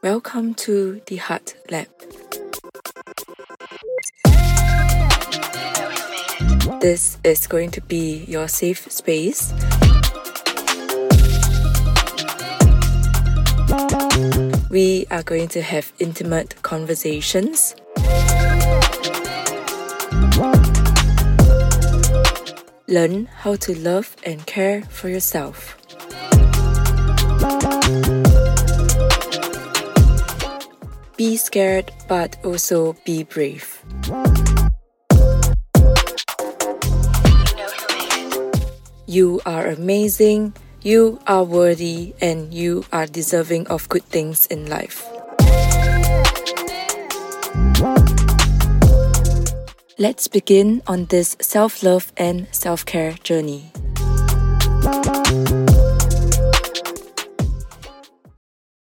Welcome to the Heart Lab. This is going to be your safe space. We are going to have intimate conversations. Learn how to love and care for yourself. Be scared, but also be brave. You are amazing, you are worthy, and you are deserving of good things in life. Let's begin on this self love and self care journey.